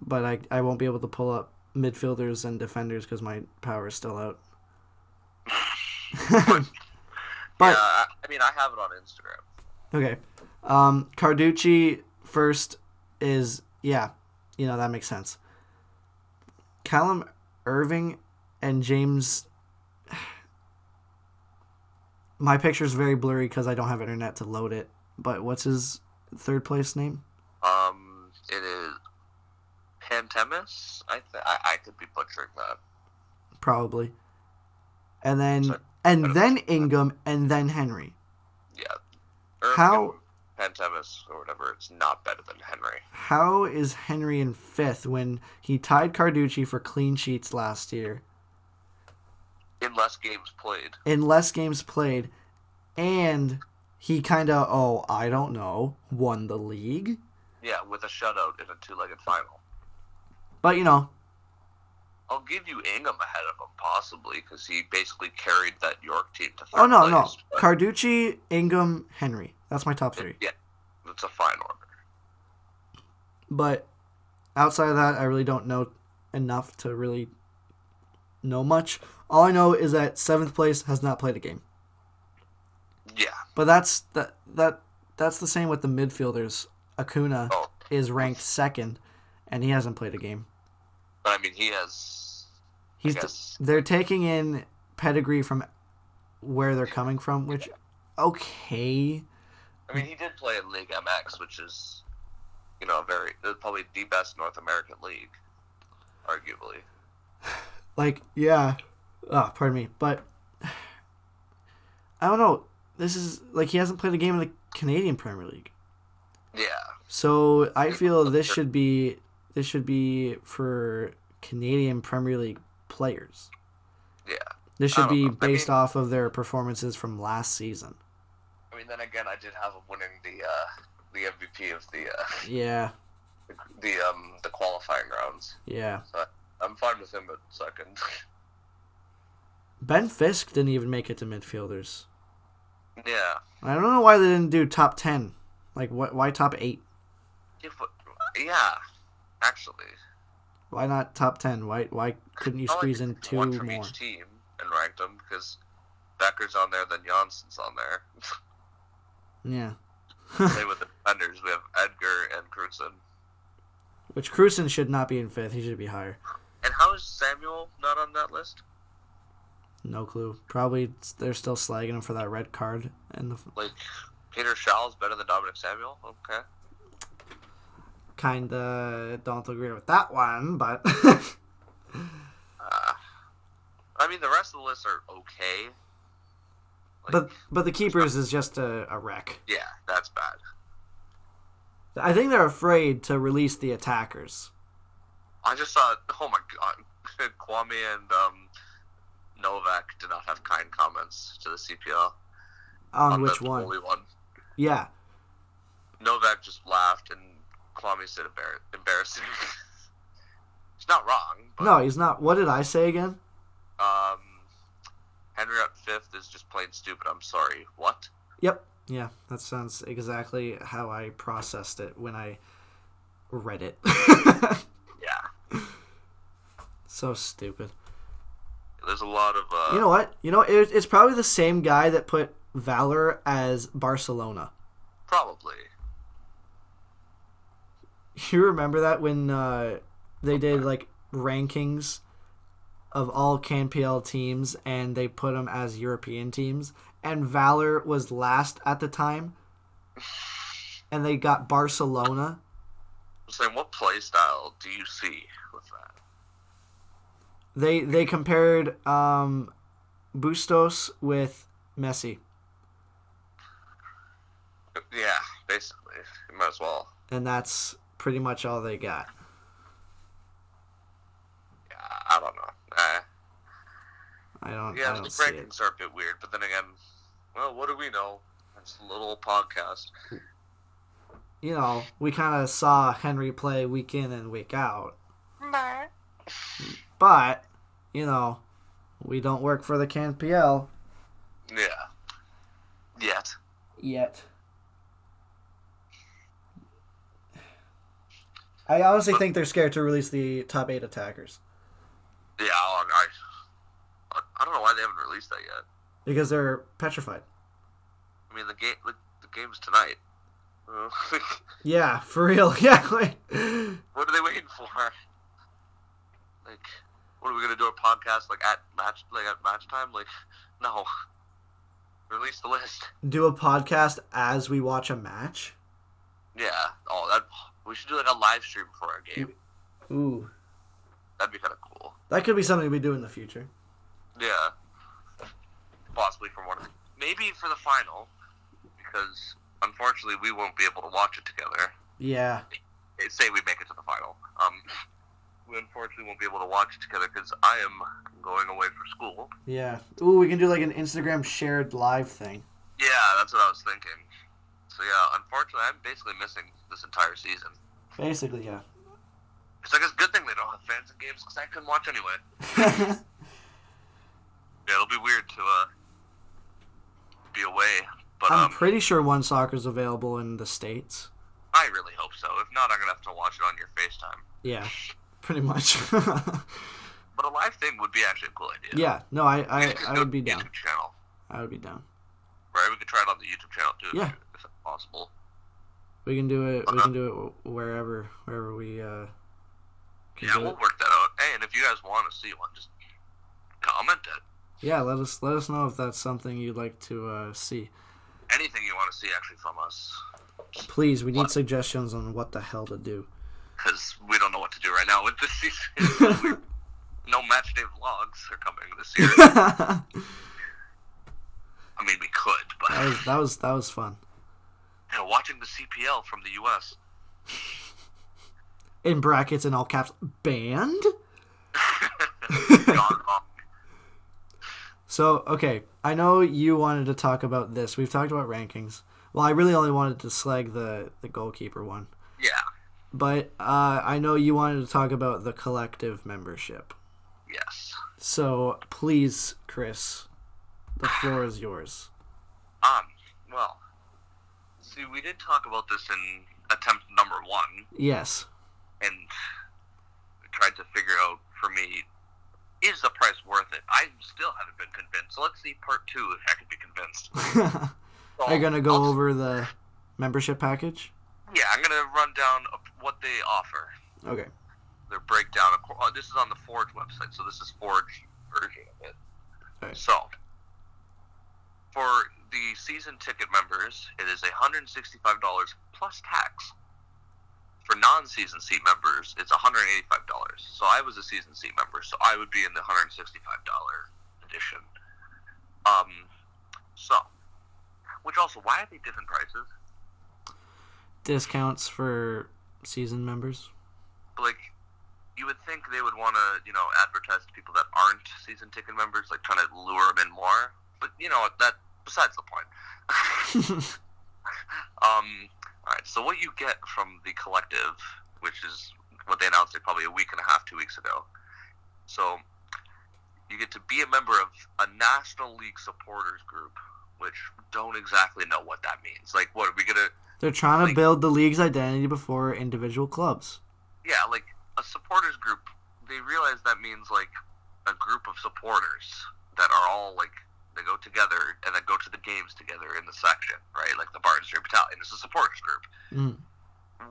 But I I won't be able to pull up midfielders and defenders cuz my power is still out. But- yeah, I, I mean, I have it on Instagram. Okay. Um, Carducci first is yeah, you know that makes sense. Callum Irving and James. My picture is very blurry because I don't have internet to load it. But what's his third place name? Um, it is Pantemis. I th- I, I could be butchering that. Probably. And then and then Ingham and then Henry. Irving How- and Pantemis or whatever. It's not better than Henry. How is Henry in fifth when he tied Carducci for clean sheets last year? In less games played. in less games played, and he kind of oh I don't know won the league, Yeah, with a shutout in a two-legged final. but you know I'll give you Ingham ahead of him possibly because he basically carried that York team to oh, third oh no no but Carducci, Ingham, Henry that's my top three. Yeah, that's a fine order. But outside of that, I really don't know enough to really know much. All I know is that seventh place has not played a game, Yeah. but that's that that that's the same with the midfielders. Acuna Oh, is ranked second, and he hasn't played a game. But I mean he has. He's guess. they're taking in pedigree from where they're coming from, which okay. I mean he did play in League MX, which is, you know, very uh, probably the best North American league, arguably. Like yeah, oh pardon me, but I don't know. This is like he hasn't played a game in the Canadian Premier League, Yeah. so I feel this should be this should be for Canadian Premier League players. Yeah. This should be know. I based mean- off of their performances from last season. I mean, then again, I did have him winning the uh, the MVP of the uh, Yeah, the, the um the qualifying rounds. yeah. I'm fine with him at second. Ben Fisk didn't even make it to midfielders. yeah. I don't know why they didn't do top ten. Like, what? Why top eight? Yeah. Actually, Why not top ten? Why? Why couldn't you I like squeeze in two one from more? each team and ranked them because Bekker's on there, then Janssen's on there. Yeah. Play with the defenders. We have Edgar and Krutzen. Which Krutzen should not be in fifth. He should be higher. And how is Samuel not on that list? No clue. Probably they're still slagging him for that red card. And the Like Peter Schaale's better than Dominic Samuel. Okay. Kinda don't agree with that one, but Uh, I mean, the rest of the lists are okay. Like, but but the keepers is just a, a wreck. yeah, that's bad. I think they're afraid to release the attackers. I just thought, oh my god, Kwame and um, Novak did not have kind comments to the CPL. On the which one? Only one. Yeah. Novak just laughed, and Kwame said embar- embarrassing. He's not wrong. But, No, he's not. What did I say again? Um, Henry up fifth is just plain stupid. I'm sorry. What? Yep. Yeah, that sounds exactly how I processed it when I read it. Yeah. so stupid. There's a lot of. Uh, You know what? You know, it, it's probably the same guy that put Valour as Barcelona. Probably. You remember that when uh, they did like rankings of all CanPL teams and they put them as European teams, and Valour was last at the time, and they got Barcelona. I'm saying, what play style do you see with that? They they compared um, Bustos with Messi, Yeah, basically. Might as well. and that's pretty much all they got. Yeah, I don't know. Eh. I don't. Know. Yeah, I the don't it. rankings are a bit weird, but then again, well, what do we know? It's a little podcast. You know, we kind of saw Henry play week in and week out, but you know, we don't work for the CanPL Yeah. Yet. yet. I honestly think they're scared to release the top eight attackers Yeah, I, I, I don't know why they haven't released that yet. because they're petrified. I mean, the game, the, the game's tonight. Yeah, for real. Yeah, like, what are they waiting for? Like, what are we gonna do a podcast like at match, like at match time? Like, no. Release the list. do a podcast as we watch a match. Yeah. Oh, that we should do like a live stream for our game. Ooh, That'd be kind of cool. that could be something we do in the future. Yeah. Possibly for one of the, maybe for the final, because unfortunately we won't be able to watch it together. Yeah, Say we make it to the final. Um, we unfortunately won't be able to watch it together because I am going away for school. yeah. Ooh, we can do like an Instagram shared live thing. Yeah, that's what I was thinking. So yeah, unfortunately, I'm basically missing this entire season. Basically, yeah. It's like it's a good thing they don't have fans in games because I couldn't watch anyway. Yeah, it'll be weird to uh be away, but I'm um, pretty sure One Soccer's available in the states. I really hope so. If not, I'm gonna have to watch it on your FaceTime. Yeah, pretty much. But a live thing would be actually a cool idea. yeah, no, I, I, I would be down. YouTube channel, I would be down. right? We could try it on the YouTube channel too, Yeah. if, if possible. We can do it. We Uh-huh. can do it wherever, wherever we. uh can Yeah, we'll it. work that out. Hey, and if you guys want to see one, just comment it. Yeah, let us let us know if that's something you'd like to uh, see. Anything you want to see actually from us, Please, we need What? suggestions on what the hell to do. because we don't know what to do right now with this season. no match day vlogs are coming this year. I mean, we could, but was that was that was fun. You know, watching the CPL from the U.S. In brackets and all caps, banned. So okay, I know you wanted to talk about this. We've talked about rankings. Well, I really only wanted to slag the the goalkeeper one, Yeah, but uh, I know you wanted to talk about the collective membership. yes. So please, Chris, the floor is yours. Um, see, we did talk about this in attempt number one, Yes. and tried to figure out for me, is the price worth it? I still haven't been convinced. So let's see part two if I can be convinced. So Are you gonna go I'll- over the membership package? Yeah, I'm gonna run down what they offer. Okay. Their breakdown. Of uh, this is on the Forge website, so this is Forge version of it. Alright. So, for the season ticket members, it is $165 plus tax. For non-season seat members, it's $185. So I was a season seat member, so I would be in the $165 edition. Um, so, which also, why are they different prices? Discounts for season members. like you would think they would want to you know advertise to people that aren't season ticket members like trying to lure them in more but you know that besides the point. Um all right so what you get from the collective which is what they announced like probably a week and a half two weeks ago. So you get to be a member of a national league supporters group which don't exactly know what that means. Like what are we gonna They're trying to build the league's identity before individual clubs. yeah, like a supporters group, they realize that means like a group of supporters that are all like they go together and then go to the games together in the section, right? Like the Barton Street Battalion is a supporters group. Mm.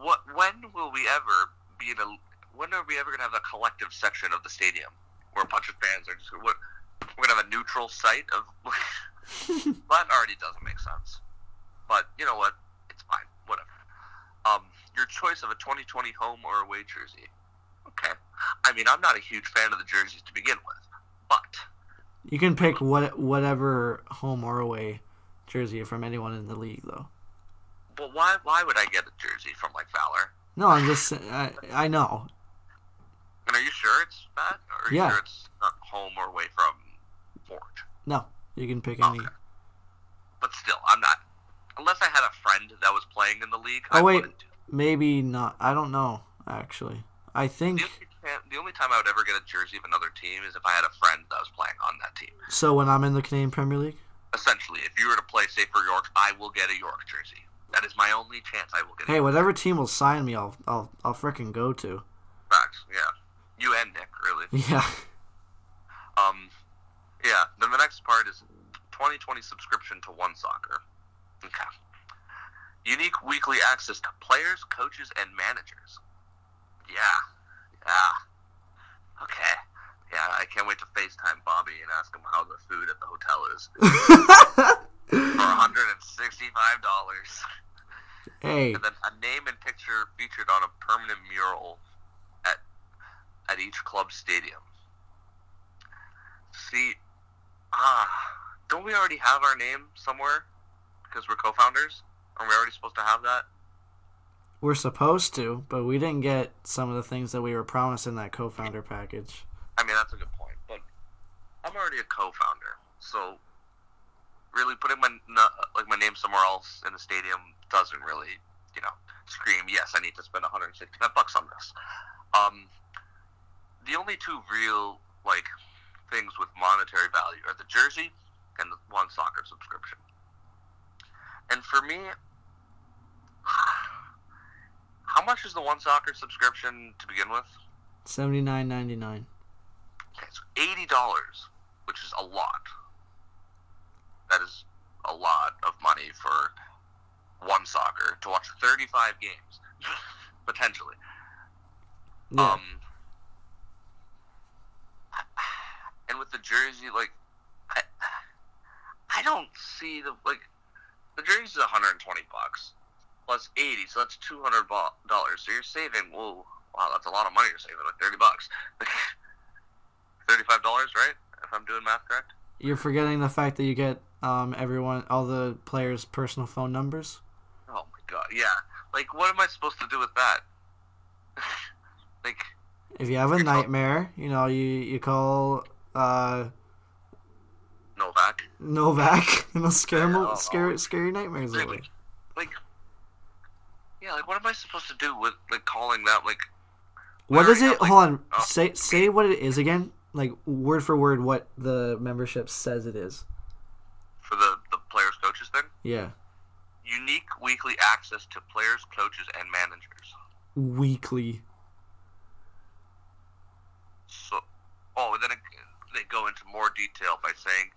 What? When will we ever be in a? When are we ever gonna have a collective section of the stadium where a bunch of fans are just what? We're gonna have a neutral site of. that already doesn't make sense. But you know what? It's fine. Whatever. Um, your choice of a 2020 home or away jersey. Okay. I mean, I'm not a huge fan of the jerseys to begin with, but You can pick what whatever home or away jersey from anyone in the league, though. but why why would I get a jersey from like Valour? No, I'm just I I know. And are you sure it's that, or are you Yeah. sure it's not home or away from Forge? No, you can pick any. Okay. But still, I'm not. Unless I had a friend that was playing in the league. Oh, I wait. wouldn't. Maybe not. I don't know actually. I think The only, time, the only time I would ever get a jersey of another team is if I had a friend that was playing on that team. so. When I'm in the Canadian Premier League, Essentially, if you were to play, say, for York, I will get a York jersey. That is my only chance I will get. a hey, whatever team will sign me, I'll I'll I'll frickin' go to. Facts, yeah. You and Nick, really. Yeah. Um, yeah. Then the next part is 2020 subscription to One Soccer. Okay. Unique weekly access to players, coaches, and managers. Yeah. Yeah. Okay. Yeah, I can't wait to FaceTime Bobby and ask him how the food at the hotel is for $165. hey, And then a name and picture featured on a permanent mural at at each club stadium. See, ah, don't we already have our name somewhere? Because we're co-founders. Are we already supposed to have that? We're supposed to, but we didn't get some of the things that we were promised in that co-founder package. I mean, that's a good point. But I'm already a co-founder, so really putting my like my name somewhere else in the stadium doesn't really, you know, scream. Yes, I need to spend 165 bucks on this. Um, the only two real like things with monetary value are the jersey and the one soccer subscription. And for me, how much is the one soccer subscription to begin with? Seventy nine ninety nine. Okay, so eighty dollars, which is a lot. That is a lot of money for one soccer to watch thirty-five games, potentially. Yeah. Um, and with the jersey, like, I, I don't see the like, the jersey is one hundred and twenty bucks plus eighty, so that's two hundred dollars. So you're saving. Whoa, wow, that's a lot of money you're saving. Like thirty bucks, thirty-five dollars, right? If I'm doing math correct. You're forgetting the fact that you get um everyone all the players' personal phone numbers. Oh my god, yeah. Like, what am I supposed to do with that? like, If you have a nightmare, you know, you you call uh Novak. Novak and it'll scare Yeah, mo- scare scare nightmares Like, like, yeah, like, what am I supposed to do with like calling that? Like, What is it? like- Hold on. oh. Say say what it is again. Like word for word, what the membership says it is. for the the players coaches thing. Yeah. Unique weekly access to players, coaches, and managers. Weekly. So, oh, and then it, they go into more detail by saying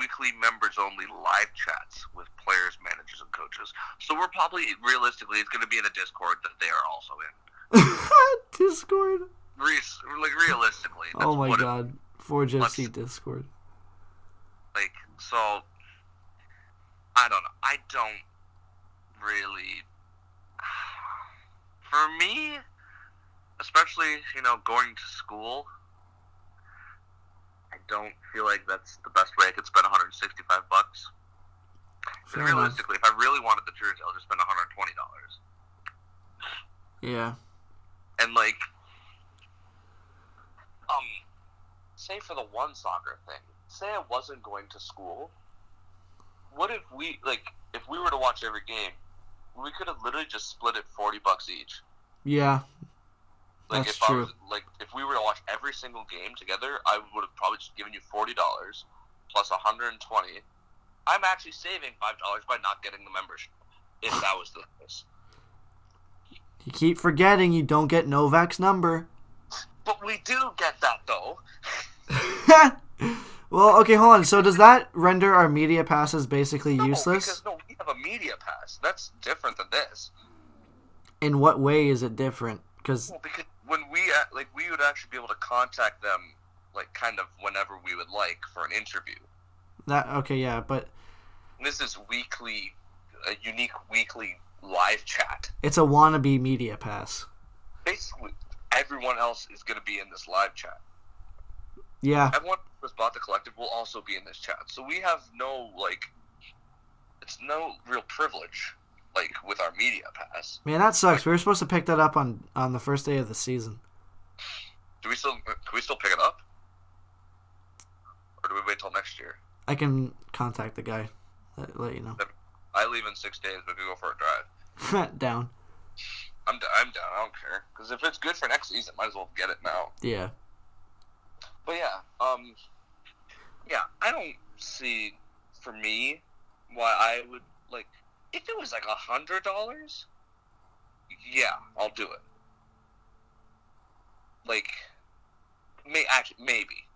weekly members only live chats with players, managers, and coaches. So we're probably realistically it's going to be in a Discord that they are also in. Discord. Re- like realistically. That's Oh my what it- god. Forge FC Discord. Like so, I don't know. I don't really. For me, especially you know going to school, don't feel like that's the best way I could spend 165 bucks. Fair enough. realistically, if I really wanted the jersey, I'll just spend 120 dollars. Yeah. And like, um, say for the one soccer thing, say I wasn't going to school. What if we like if we were to watch every game, we could have literally just split it 40 bucks each. Yeah. Like That's if I true. was like if we were to watch every single game together, I would have probably just given you forty dollars plus hundred and twenty. I'm actually saving five dollars by not getting the membership. If that was the case. You keep forgetting you don't get Novak's number. But we do get that though. well, okay, hold on. So does that render our media passes basically No, useless? Because no, we have a media pass. That's different than this. In what way is it different? Because Well, because when we uh, like we would actually be able to contact them like kind of whenever we would like for an interview. that okay, yeah, but this is weekly, a unique weekly live chat. it's a wannabe media pass. Basically, everyone else is going to be in this live chat. Yeah, Everyone who's bought the collective will also be in this chat. So we have no like, it's no real privilege like with our media pass. man, that sucks. We were supposed to pick that up on on the first day of the season. Do we still can we still pick it up, or do we wait till next year? I can contact the guy. Let, let you know. I leave in six days. But we could go for a drive. Down. I'm d- I'm down. I don't care because if it's good for next season, might as well get it now. Yeah. But yeah, um, yeah, I don't see for me why I would like if it was like a hundred dollars. Yeah, I'll do it. Like, may actually maybe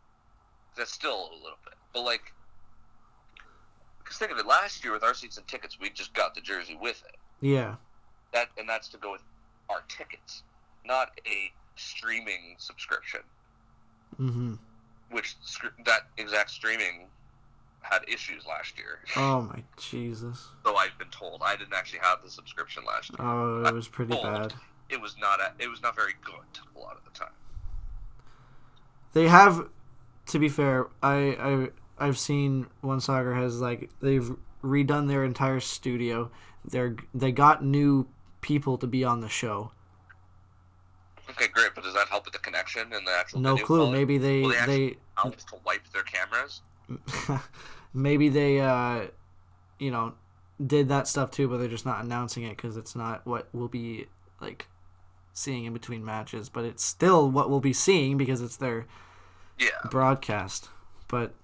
that's still a little bit, but like, because think of it, last year with our seats and tickets, we just got the jersey with it. Yeah. That and that's to go with our tickets, not a streaming subscription Mm-hmm. which that exact streaming had issues last year. Oh my Jesus. So I've been told I didn't actually have the subscription last year. Oh, it was pretty Oh. bad. It was not a, it was not very good a lot of the time. They have, to be fair, I I I've seen One Soccer has like they've redone their entire studio. They're they got new people to be on the show. Okay, great, but does that help with the connection and the actual? No clue. quality? Maybe they Will they they to wipe their cameras. maybe they uh you know did that stuff too, but they're just not announcing it because it's not what we'll be like seeing in between matches. But it's still what we'll be seeing because it's their Yeah, broadcast. But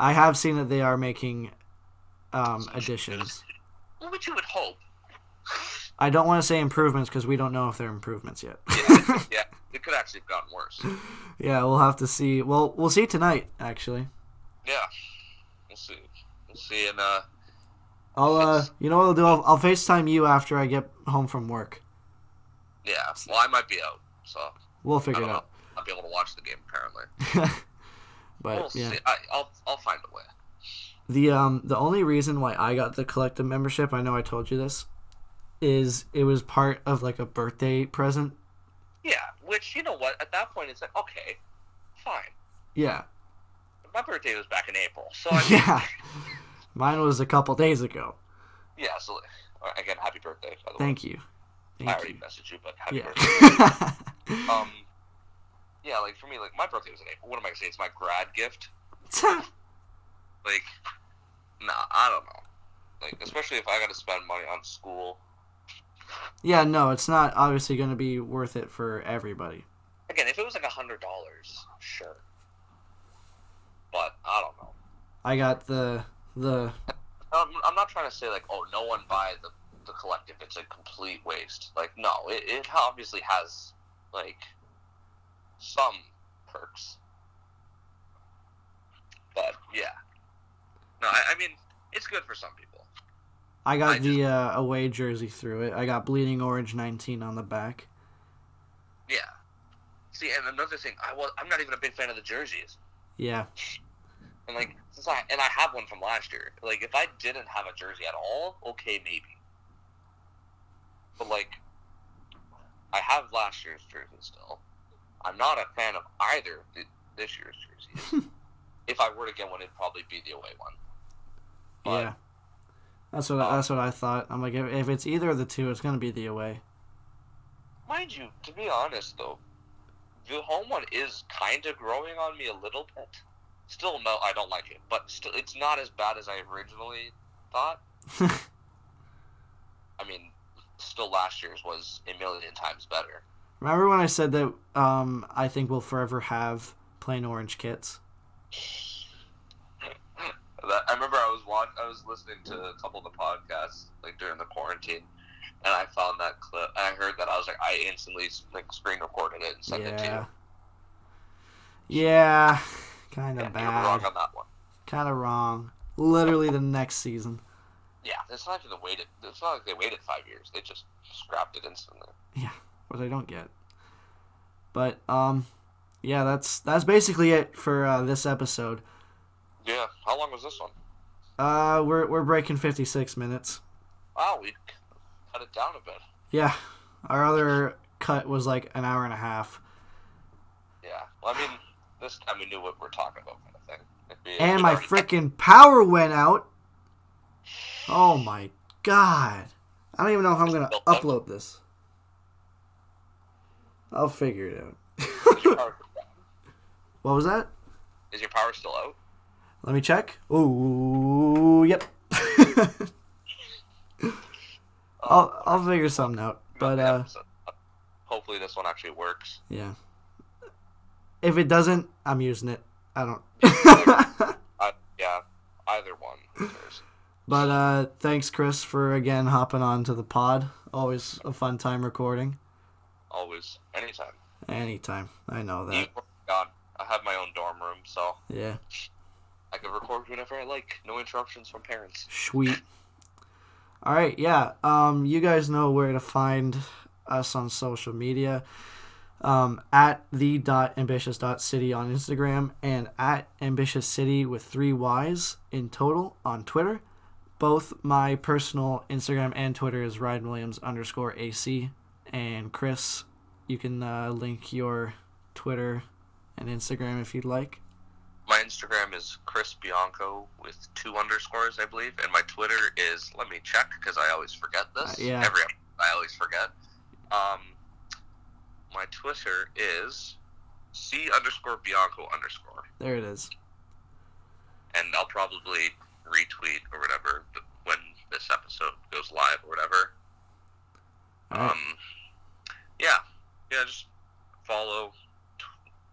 I have seen that they are making um, additions. which you would hope. I don't want to say improvements because we don't know if they're improvements yet. Yeah, yeah, it could actually have gotten worse. yeah, we'll have to see. Well, we'll see tonight. Actually, Yeah, we'll see. We'll see, and uh, I'll. Uh, you know what I'll do? I'll, I'll Facetime you after I get home from work. yeah. Well, I might be out, so We'll figure it out. I'll be able to watch the game apparently. but we'll yeah, see. I, I'll I'll find a way. the um the only reason why I got the collective membership, I know I told you this, is it was part of like a birthday present. Yeah, which you know what? At that point, it's like okay, fine. Yeah, My birthday was back in April, so I mean, yeah. Mine was a couple days ago. yeah. So again, happy birthday. By the way. Thank you. way, I Thank already you. messaged you, but happy Yeah. birthday. Um, yeah, like for me, like my birthday was in April. What am I gonna say? It's my grad gift. Like, nah, I don't know. Like, especially if I got to spend money on school. yeah, no, it's not obviously going to be worth it for everybody. Again, if it was like a hundred dollars, sure. But I don't know. I got the the Um, I'm not trying to say like, oh, no one buy the the collective. It's a complete waste. Like, no, it, it obviously has like some perks. But yeah, no, I, I mean it's good for some people. I got I the uh, away jersey through it. I got bleeding orange 19 on the back. Yeah. See, and another thing, I was I'm not even a big fan of the jerseys. Yeah. And like since I and I have one from last year. Like if I didn't have a jersey at all, okay maybe. But like I have last year's jersey still. I'm not a fan of either of this year's jerseys. if I were to get one, it'd probably be the away one. But yeah. That's what um, that's what I thought. I'm like, if, if it's either of the two, it's gonna be the away. mind you, to be honest though, the home one is kind of growing on me a little bit. Still, no, I don't like it, but still, it's not as bad as I originally thought. I mean, still last year's was a million times better. Remember when I said that um, I think we'll forever have plain orange kits? That, I remember I was watch, I was listening to a couple of the podcasts like during the quarantine, and I found that clip. And I heard that I was like, I instantly like screen recorded it and sent it to you. Yeah, kind Yeah, of you were wrong bad. on that one. Kind of wrong. Literally the next season. Yeah, it's not even the waited. It's not like they waited five years. They just scrapped it instantly. Yeah. What I don't get. But um, yeah, that's that's basically it for uh, this episode. Yeah. How long was this one? Uh, we're we're breaking 56 minutes. Wow, we cut it down a bit. Yeah, our other cut was like an hour and a half. Yeah. Well, I mean, this time we knew what we're talking about, kind of thing. We- And my freaking power went out. Oh my god. I don't even know how I'm gonna upload this. I'll figure it out. Is your power- What was that? Is your power still out? Let me check. Ooh, yep. I'll I'll figure something out. But uh, hopefully this one actually works. yeah. If it doesn't, I'm using it. I don't. I, yeah, either one. but uh, thanks, Chris, for again hopping on to the pod. Always a fun time recording. Always, anytime. Anytime. I know that. God, I have my own dorm room, so Yeah. I can record whenever I like. No interruptions from parents. Sweet. All right, yeah. Um, you guys know where to find us on social media. Um, at the dot ambitious dot city on Instagram and at ambitious city with three Y's in total on Twitter. Both my personal Instagram and Twitter is Ryan Williams underscore AC. And Chris, you can uh, link your Twitter and Instagram if you'd like. My Instagram is Chris Bianco with two underscores, I believe, and my Twitter is. Let me check because I always forget this. Uh, yeah. Every I always forget. Um, my Twitter is C underscore Bianco underscore, There it is. and I'll probably retweet or whatever when this episode goes live or whatever. Right. Um, yeah, yeah, just follow t-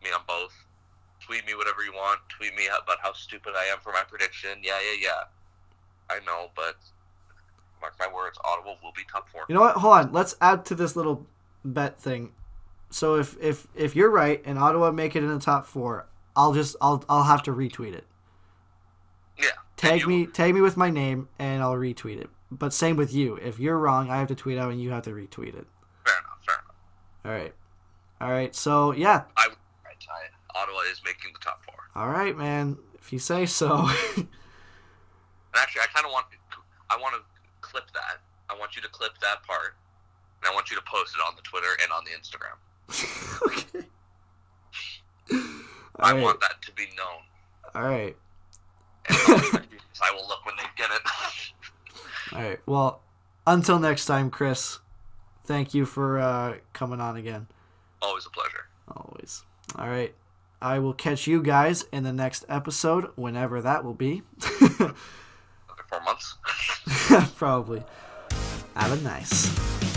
me on both. Tweet me whatever you want. Tweet me about how stupid I am for my prediction. Yeah, yeah, yeah. I know, but mark my words, Ottawa will be top four. You know what? Hold on. Let's add to this little bet thing. So if if if you're right and Ottawa make it in the top four, I'll just I'll I'll have to retweet it. Yeah. Tag me tag me with my name and I'll retweet it. But same with you. If you're wrong, I have to tweet out and you have to retweet it. Fair enough. Fair enough. All right. All right. So yeah. I would right, I, Ottawa is making the top four. All right, man. If you say so. And actually, I kind of want I want to clip that. I want you to clip that part, and I want you to post it on the Twitter and on the Instagram. okay. I right. want that to be known. All right. I will look when they get it. All right. Well, until next time, Chris. Thank you for uh, coming on again. Always a pleasure. Always. All right. I will catch you guys in the next episode, whenever that will be. Another four months. Probably. Have a nice.